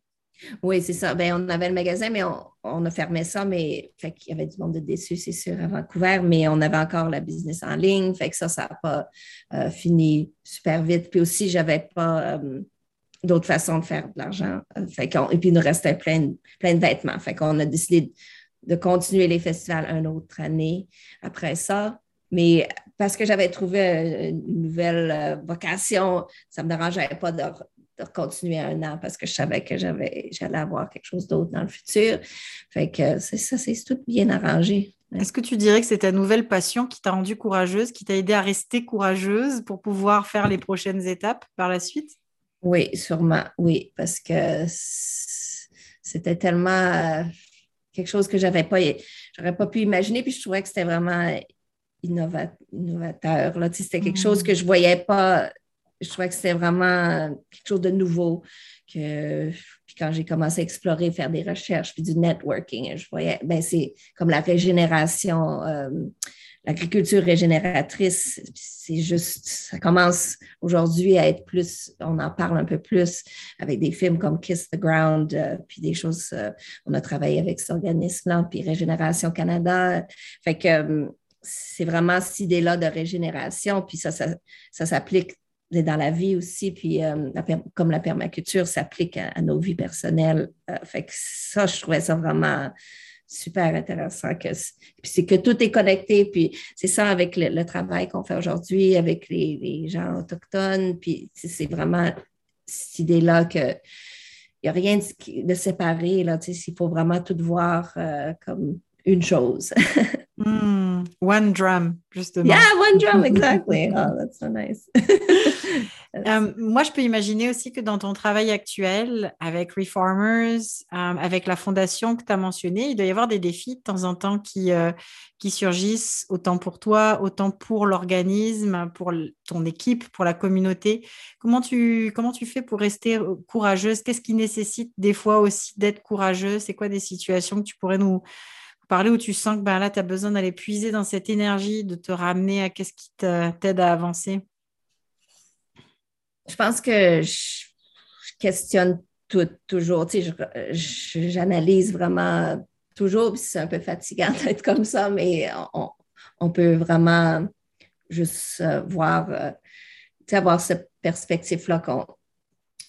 Oui, c'est ça. Ben, on avait le magasin, mais on, a fermé ça, mais fait qu'il y avait du monde de déçus, c'est sûr, à Vancouver, mais on avait encore la business en ligne, fait que ça, ça n'a pas euh, fini super vite. Puis aussi, je n'avais pas euh, d'autre façon de faire de l'argent. Euh, et puis, il nous restait plein, plein de vêtements. Fait qu'on a décidé de continuer les festivals une autre année après ça. Mais parce que j'avais trouvé une nouvelle vocation, ça ne me dérangeait pas de de continuer un an parce que je savais que j'avais, j'allais avoir quelque chose d'autre dans le futur. Fait que c'est ça, c'est tout bien arrangé.
Est-ce que tu dirais que c'est ta nouvelle passion qui t'a rendue courageuse, qui t'a aidé à rester courageuse pour pouvoir faire les prochaines étapes par la suite?
Oui, sûrement, oui, parce que c'était tellement euh, quelque chose que j'avais pas, j'aurais pas pu imaginer, puis je trouvais que c'était vraiment innovateur. Là. C'était quelque chose que je voyais pas, je trouvais que c'était vraiment quelque chose de nouveau. Que, puis quand j'ai commencé à explorer, faire des recherches, puis du networking, je voyais, ben c'est comme la régénération, euh, l'agriculture régénératrice, c'est juste, ça commence aujourd'hui à être plus, on en parle un peu plus avec des films comme Kiss the Ground, euh, puis des choses, euh, on a travaillé avec cet organisme-là, puis Régénération Canada. Fait que c'est vraiment cette idée-là de régénération, puis ça, ça, s'applique dans la vie aussi, puis euh, comme la permaculture s'applique à, nos vies personnelles. fait que ça, je trouvais ça vraiment super intéressant. Que c'est que tout est connecté. Puis c'est ça avec le, travail qu'on fait aujourd'hui avec les, gens autochtones. Puis c'est vraiment cette idée-là que il n'y a rien de, séparé. Là, il faut vraiment tout voir euh, comme une chose.
Hmm, one drum, justement.
Yeah, one drum, exactly. Oh, that's so nice.
Euh, moi, je peux imaginer aussi que dans ton travail actuel avec Reformers, euh, avec la fondation que tu as mentionnée, il doit y avoir des défis de temps en temps qui, euh, qui surgissent, autant pour toi, autant pour l'organisme, pour ton équipe, pour la communauté. Comment tu, comment tu fais pour rester courageuse? Qu'est-ce qui nécessite des fois aussi d'être courageuse C'est quoi des situations que tu pourrais nous parler où tu sens que ben là, tu as besoin d'aller puiser dans cette énergie, de te ramener à qu'est-ce qui t'aide à avancer?
Je pense que je, questionne tout, toujours. Tu j'analyse vraiment toujours, c'est un peu fatigant d'être comme ça, mais on, peut vraiment juste voir, euh, avoir cette perspective-là.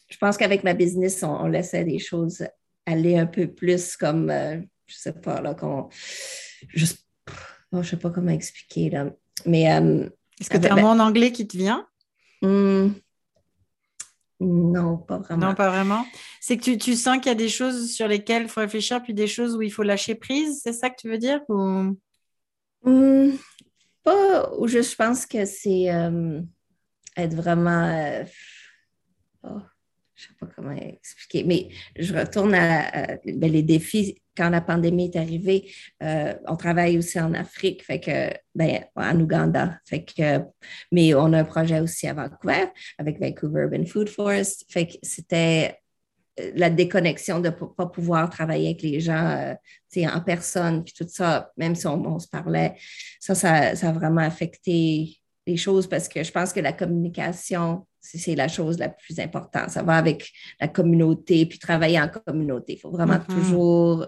je pense qu'avec ma business, on, laissait des choses aller un peu plus comme, euh, je sais pas, là, qu'on. Juste, je sais pas comment expliquer, là. Mais.
Est-ce que tu as un mot en anglais qui te vient?
Hmm. Non, pas vraiment.
Non, pas vraiment. C'est que tu, sens qu'il y a des choses sur lesquelles il faut réfléchir, puis des choses où il faut lâcher prise, c'est ça que tu veux dire ou...
Hmm, pas, je pense que c'est euh, être vraiment. Euh, oh, je ne sais pas comment expliquer, mais je retourne à, ben, les défis quand la pandémie est arrivée, euh, on travaille aussi en Afrique, fait que, ben, en Ouganda. Fait que, mais on a un projet aussi à Vancouver avec Vancouver Urban Food Forest. Fait que c'était euh, la déconnexion de ne pas pouvoir travailler avec les gens euh, en personne, puis tout ça, même si on, se parlait, ça, ça, ça, a vraiment affecté les choses parce que je pense que la communication, c'est la chose la plus importante. Ça va avec la communauté, puis travailler en communauté. Il faut vraiment mm-hmm. toujours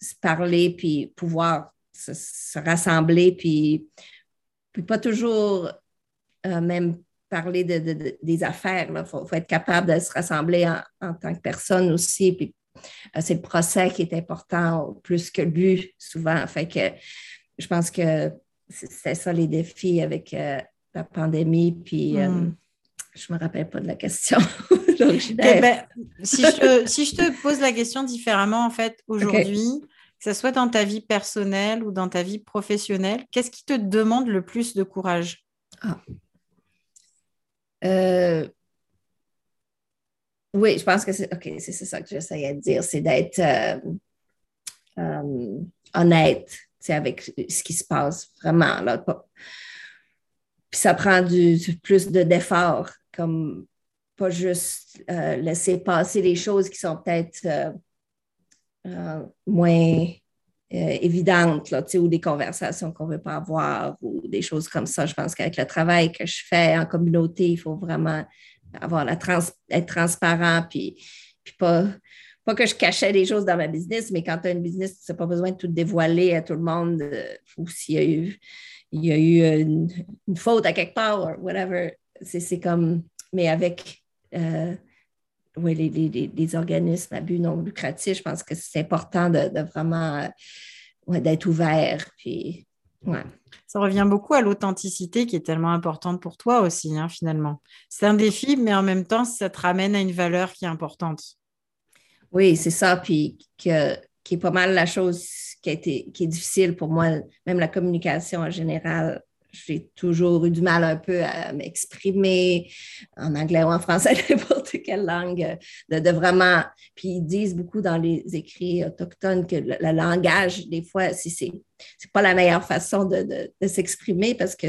se parler, puis pouvoir se, rassembler, puis, puis, pas toujours euh, même parler de, des affaires. Il faut, être capable de se rassembler en, tant que personne aussi. Puis euh, c'est le procès qui est important plus que lui, souvent. Fait que je pense que c'est ça les défis avec euh, la pandémie. Puis mm. Je ne me rappelle pas de la question.
Ben, si, je te, pose la question différemment, en fait, aujourd'hui, que ce soit dans ta vie personnelle ou dans ta vie professionnelle, qu'est-ce qui te demande le plus de courage? Ah.
euh, Oui, je pense que c'est ça que j'essayais de dire, c'est d'être euh, euh, honnête avec ce qui se passe vraiment. Là. Puis ça prend du, plus d'efforts comme pas juste euh, laisser passer les choses qui sont peut-être euh, euh, moins évidentes, là, ou des conversations qu'on ne veut pas avoir, ou des choses comme ça. Je pense qu'avec le travail que je fais en communauté, il faut vraiment avoir la être transparent, puis, puis pas, pas que je cachais des choses dans ma business, mais quand tu as une business, tu n'as pas besoin de tout dévoiler à tout le monde, ou s'il y a eu, il y a eu une, une faute à quelque part, ou whatever. C'est comme mais avec euh, les, organismes à but non lucratif, je pense que c'est important de, vraiment euh, d'être ouvert. Puis
Ça revient beaucoup à l'authenticité qui est tellement importante pour toi aussi, hein, finalement. C'est un défi, mais en même temps, ça te ramène à une valeur qui est importante.
Oui, c'est ça. Puis que, qui est pas mal la chose qui, a été, qui est difficile pour moi, même la communication en général j'ai toujours eu du mal un peu à m'exprimer en anglais ou en français, n'importe quelle langue, de, vraiment. Puis ils disent beaucoup dans les écrits autochtones que le, langage, des fois, si c'est c'est pas la meilleure façon de, s'exprimer parce que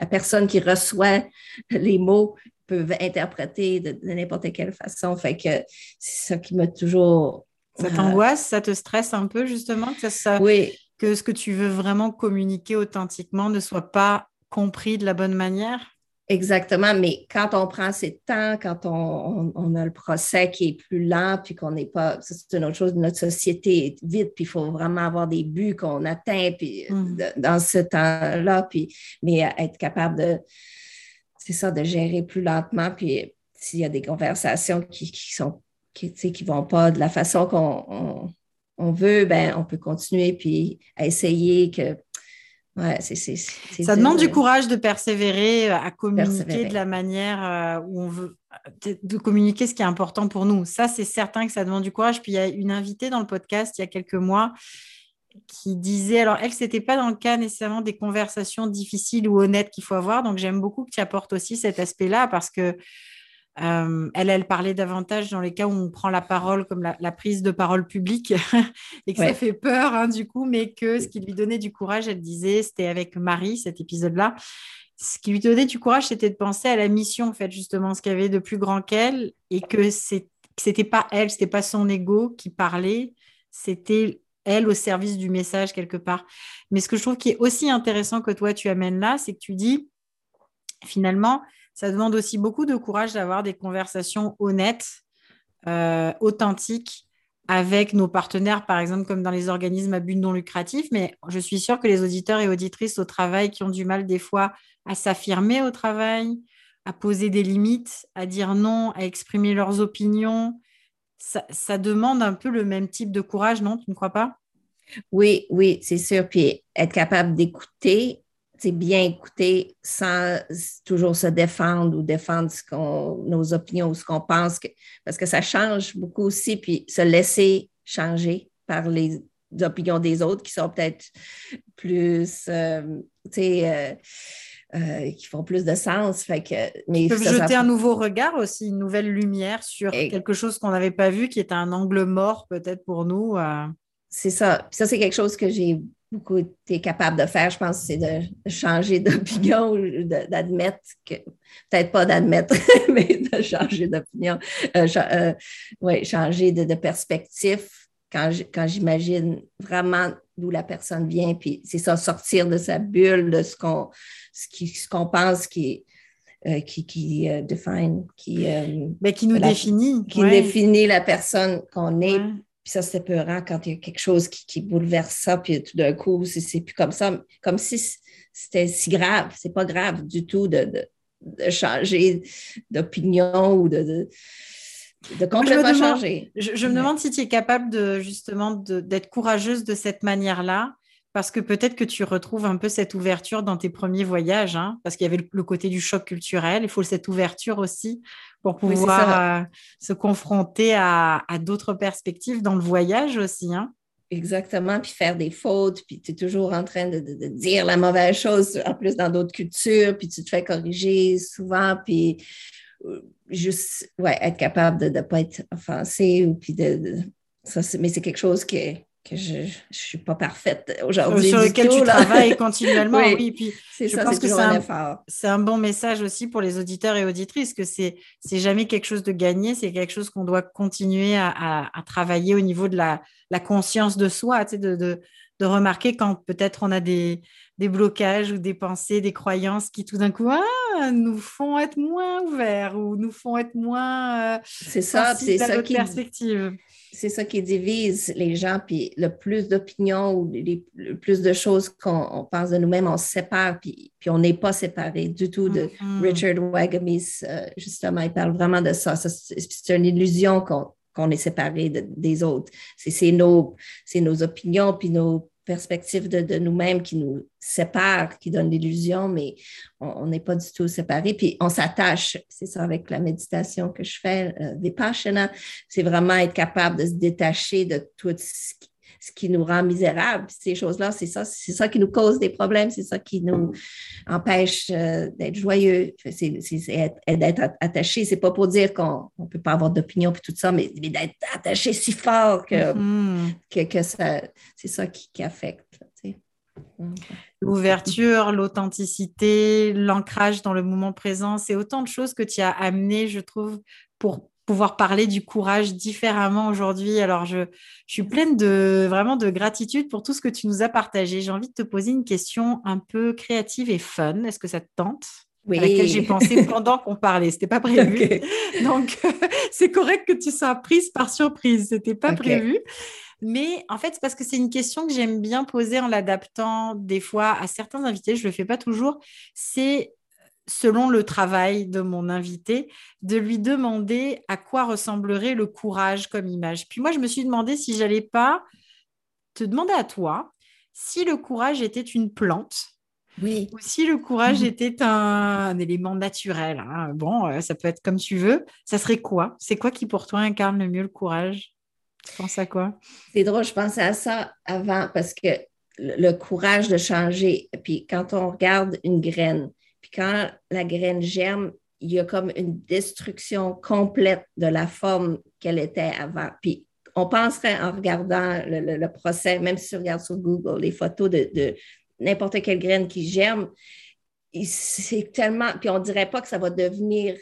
la personne qui reçoit les mots peut interpréter de, n'importe quelle façon. Fait que c'est ça qui m'a toujours.
Ça t'angoisse, ça te stresse un peu justement que ça,
oui
que ce que tu veux vraiment communiquer authentiquement ne soit pas compris de la bonne manière?
Exactement, mais quand on prend ses temps, quand on, a le procès qui est plus lent, puis qu'on n'est pas, c'est une autre chose, notre société est vite, puis il faut vraiment avoir des buts qu'on atteint, puis mmh. dans ce temps-là, puis mais être capable de, c'est ça, de gérer plus lentement, puis s'il y a des conversations qui, qui sont, qui, qui vont pas de la façon qu'on on veut, ben, on peut continuer puis à essayer que. Ouais, c'est,
ça demande du courage de persévérer, euh, à communiquer de la manière euh, où on veut, de communiquer ce qui est important pour nous. Ça, c'est certain que ça demande du courage. Puis il y a une invitée dans le podcast il y a quelques mois qui disait, alors elle, ce n'était pas dans le cas nécessairement des conversations difficiles ou honnêtes qu'il faut avoir. Donc j'aime beaucoup que tu apportes aussi cet aspect-là parce que euh, elle, elle parlait davantage dans les cas où on prend la parole comme la, prise de parole publique et que ça fait peur hein, du coup, mais que ce qui lui donnait du courage, elle disait, c'était avec Marie, cet épisode-là, ce qui lui donnait du courage, c'était de penser à la mission, en fait, justement, ce qu'il y avait de plus grand qu'elle et que c'était pas elle, c'était pas son ego qui parlait, c'était elle au service du message quelque part. Mais ce que je trouve qui est aussi intéressant que toi tu amènes là, c'est que tu dis finalement, ça demande aussi beaucoup de courage d'avoir des conversations honnêtes, euh, authentiques avec nos partenaires, par exemple, comme dans les organismes à but non lucratif. Mais je suis sûre que les auditeurs et auditrices au travail qui ont du mal des fois à s'affirmer au travail, à poser des limites, à dire non, à exprimer leurs opinions, ça, ça demande un peu le même type de courage, non Tu ne crois pas?
Oui, oui, c'est sûr. Puis être capable d'écouter bien écouter sans toujours se défendre ou défendre nos opinions ou ce qu'on pense, parce que ça change beaucoup aussi, puis se laisser changer par les opinions des autres qui sont peut-être plus, euh, tu sais, euh, euh, qui font plus de sens. Fait que,
mais peuvent jeter un nouveau regard aussi, une nouvelle lumière sur quelque chose qu'on n'avait pas vu, qui est un angle mort peut-être pour nous.
C'est ça. ça, c'est quelque chose que j'ai beaucoup été capable de faire, je pense, c'est de changer d'opinion ou d'admettre que, peut-être pas d'admettre, mais de changer d'opinion, euh, euh, oui, changer de, perspective quand, j'imagine vraiment d'où la personne vient, puis c'est ça, sortir de sa bulle, de ce qu'on ce qu'on pense qui euh, qui, qui define, qui,
ben, qui nous définit.
Qui définit la personne qu'on est, puis ça, c'est peurant quand il y a quelque chose qui, bouleverse ça, puis tout d'un coup, c'est plus comme ça, comme si c'était si grave. C'est pas grave du tout de, changer d'opinion ou de, de, complètement changer.
Je, me demande si tu es capable de justement d'être courageuse de cette manière-là parce que peut-être que tu retrouves un peu cette ouverture dans tes premiers voyages, hein, parce qu'il y avait le, côté du choc culturel. Il faut cette ouverture aussi pour pouvoir euh, se confronter à, d'autres perspectives dans le voyage aussi. Hein.
Exactement, puis faire des fautes, puis tu es toujours en train de, dire la mauvaise chose, en plus dans d'autres cultures, puis tu te fais corriger souvent, puis euh, juste ouais, être capable de ne pas être offensé, ou puis de, ça, mais c'est quelque chose qui est que je ne suis pas parfaite aujourd'hui.
Sur lequel tu travailles continuellement, oui. Puis
c'est ça, pense que c'est un,
c'est un bon message aussi pour les auditeurs et auditrices, que c'est, c'est jamais quelque chose de gagné, c'est quelque chose qu'on doit continuer à, à, travailler au niveau de la, la conscience de soi, tu sais, de, de, de, remarquer quand peut-être on a des, des, blocages ou des pensées, des croyances qui tout d'un coup ah, nous font être moins ouverts ou nous font être moins euh,
c'est ça, c'est ça
qui perspective
c'est ça qui divise les gens, puis le plus d'opinions ou le plus de choses qu'on pense de nous-mêmes, on se sépare, puis, puis on n'est pas séparés du tout de mm-hmm. Richard Wagamis, euh, justement, il parle vraiment de ça. c'est une illusion qu'on est séparé des autres. C'est nos, nos opinions, puis nos perspective de, nous-mêmes qui nous sépare, qui donne l'illusion, mais on n'est pas du tout séparés. Puis on s'attache, c'est ça avec la méditation que je fais, euh, Vipassana, c'est vraiment être capable de se détacher de tout ce qui ce qui nous rend misérables. Ces choses-là, c'est ça, c'est ça qui nous cause des problèmes, c'est ça qui nous empêche euh, d'être joyeux, c'est, d'être attaché. C'est pas pour dire qu'on ne peut pas avoir d'opinion et tout ça, mais, d'être attaché si fort que, mm-hmm. que, ça, c'est ça qui, affecte.
L'ouverture, l'authenticité, l'ancrage dans le moment présent, c'est autant de choses que tu as amené, je trouve, pour pouvoir parler du courage différemment aujourd'hui. Alors, je, suis pleine de vraiment de gratitude pour tout ce que tu nous as partagé. J'ai envie de te poser une question un peu créative et fun. Est-ce que ça te tente?
Oui.
à laquelle j'ai pensé pendant qu'on parlait. C'était pas prévu. Donc, c'est correct que tu sois prise par surprise. C'était pas prévu. Mais en fait, c'est parce que c'est une question que j'aime bien poser en l'adaptant des fois à certains invités. Je le fais pas toujours. C'est selon le travail de mon invité, de lui demander à quoi ressemblerait le courage comme image. Puis moi, je me suis demandé si j'allais pas te demander à toi si le courage était une plante.
Oui.
Ou si le courage était un, élément naturel. Hein. Bon, euh, ça peut être comme tu veux. Ça serait quoi? C'est quoi qui pour toi incarne le mieux le courage? Tu penses à quoi?
C'est drôle, je pensais à ça avant parce que le courage de changer. Puis quand on regarde une graine, puis quand la graine germe, il y a comme une destruction complète de la forme qu'elle était avant. Puis on penserait en regardant le, procès, même si on regarde sur Google les photos de, n'importe quelle graine qui germe, c'est tellement. Puis on ne dirait pas que ça va devenir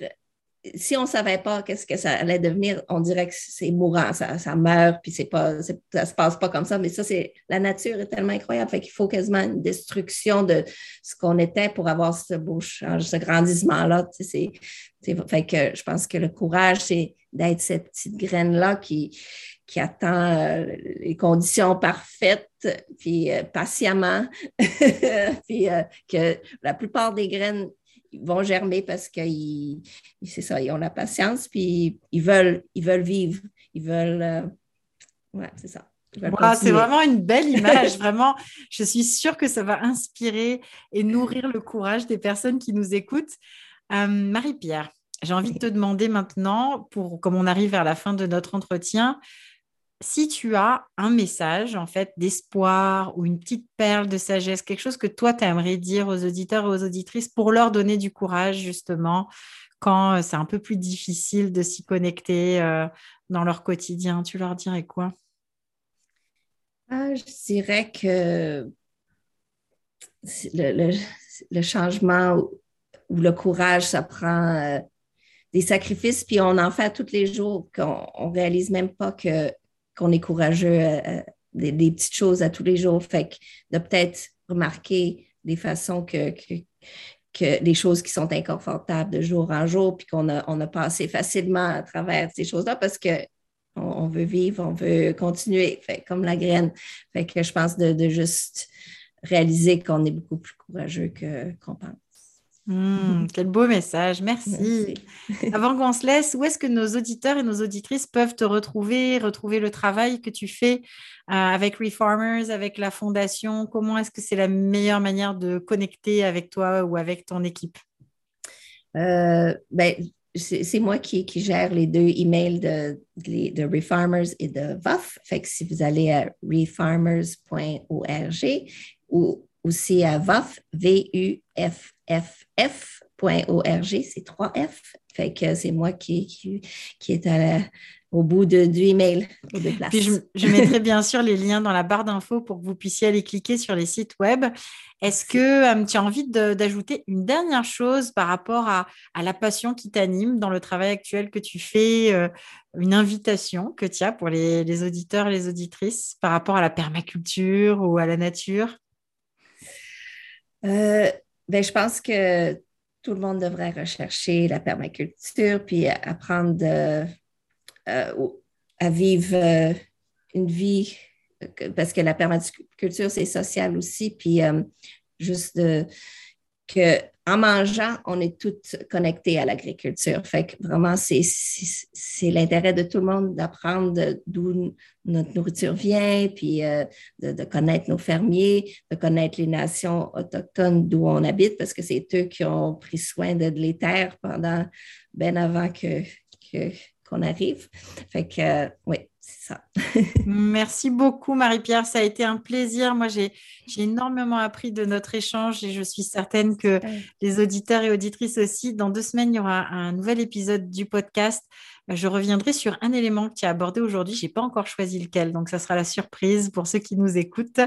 si on ne savait pas qu'est-ce que ça allait devenir, on dirait que c'est mourant, ça, meurt, puis c'est pas, ça ne se passe pas comme ça. Mais ça, c'est la nature est tellement incroyable, fait qu'il faut quasiment une destruction de ce qu'on était pour avoir ce beau ce grandissement-là. fait que je pense que le courage, c'est d'être cette petite graine-là qui, qui attend euh, les conditions parfaites, puis euh, patiemment, puis euh, que la plupart des graines vont germer parce qu'ils, c'est ça, ils ont la patience, puis ils veulent, ils veulent vivre, ils veulent, euh, ouais, c'est ça.
c'est vraiment une belle image, vraiment. Je suis sûre que ça va inspirer et nourrir le courage des personnes qui nous écoutent. Euh, Marie-Pierre, j'ai envie de te demander maintenant, pour comme on arrive vers la fin de notre entretien, si tu as un message en fait d'espoir ou une petite perle de sagesse, quelque chose que toi tu aimerais dire aux auditeurs et aux auditrices pour leur donner du courage justement quand euh, c'est un peu plus difficile de s'y connecter euh, dans leur quotidien, tu leur dirais quoi?
Ah, Je dirais que le, changement ou le courage, ça prend euh, des sacrifices, puis on en fait tous les jours, qu'on ne réalise même pas que qu'on est courageux, euh, euh, des, petites choses à tous les jours. Fait de peut-être remarquer des façons que, que, choses qui sont inconfortables de jour en jour, puis qu'on a, on a passé facilement à travers ces choses-là parce que on, veut vivre, on veut continuer, fait, comme la graine. Fait que je pense de, juste réaliser qu'on est beaucoup plus courageux que, qu'on pense.
Mmh, quel beau message, merci. Avant qu'on se laisse, où est-ce que nos auditeurs et nos auditrices peuvent te retrouver, retrouver le travail que tu fais euh, avec Reformers, avec la fondation? Comment est-ce que c'est la meilleure manière de connecter avec toi ou avec ton équipe?
Euh, ben, c'est moi qui, gère les deux emails de, de, Refarmers et de VUF. Fait que si vous allez à refarmers.org ou aussi à VUF, V-U-F-F-F.org, c'est 3 F. Fait que c'est moi qui, qui, est au bout de, du email.
Puis je, mettrai bien sûr les liens dans la barre d'infos pour que vous puissiez aller cliquer sur les sites web. Est-ce que euh, tu as envie d'ajouter une dernière chose par rapport à, à la passion qui t'anime dans le travail actuel que tu fais, euh, une invitation que tu as pour les, les auditeurs et les auditrices par rapport à la permaculture ou à la nature?
Euh, ben, je pense que tout le monde devrait rechercher la permaculture puis apprendre euh, à vivre euh, une vie, parce que la permaculture, c'est social aussi, puis juste de, que en mangeant, on est toutes connectés à l'agriculture. Fait que vraiment, c'est l'intérêt de tout le monde d'apprendre d'où notre nourriture vient, puis euh, de, connaître nos fermiers, de connaître les nations autochtones d'où on habite, parce que c'est eux qui ont pris soin de les terres pendant bien avant que, qu'on arrive. Fait que, euh, oui, c'est ça.
Merci beaucoup, Marie-Pierre. Ça a été un plaisir. Moi, j'ai énormément appris de notre échange et je suis certaine que les auditeurs et auditrices aussi. Dans deux semaines, il y aura un nouvel épisode du podcast. Je reviendrai sur un élément que tu as abordé aujourd'hui. Je n'ai pas encore choisi lequel, donc ça sera la surprise pour ceux qui nous écoutent.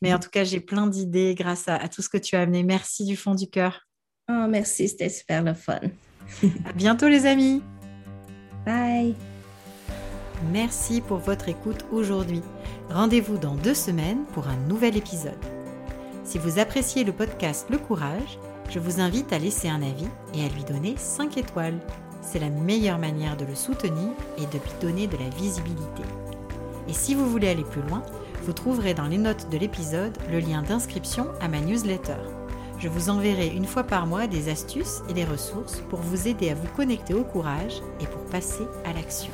Mais en tout cas, j'ai plein d'idées grâce à, tout ce que tu as amené. Merci du fond du cœur.
Oh, merci, c'était super le fun.
à bientôt, les amis.
Bye.
Merci pour votre écoute aujourd'hui. Rendez-vous dans deux semaines pour un nouvel épisode. Si vous appréciez le podcast Le Courage, je vous invite à laisser un avis et à lui donner 5 étoiles. C'est la meilleure manière de le soutenir et de lui donner de la visibilité. Et si vous voulez aller plus loin, vous trouverez dans les notes de l'épisode le lien d'inscription à ma newsletter. Je vous enverrai une fois par mois des astuces et des ressources pour vous aider à vous connecter au courage et pour passer à l'action.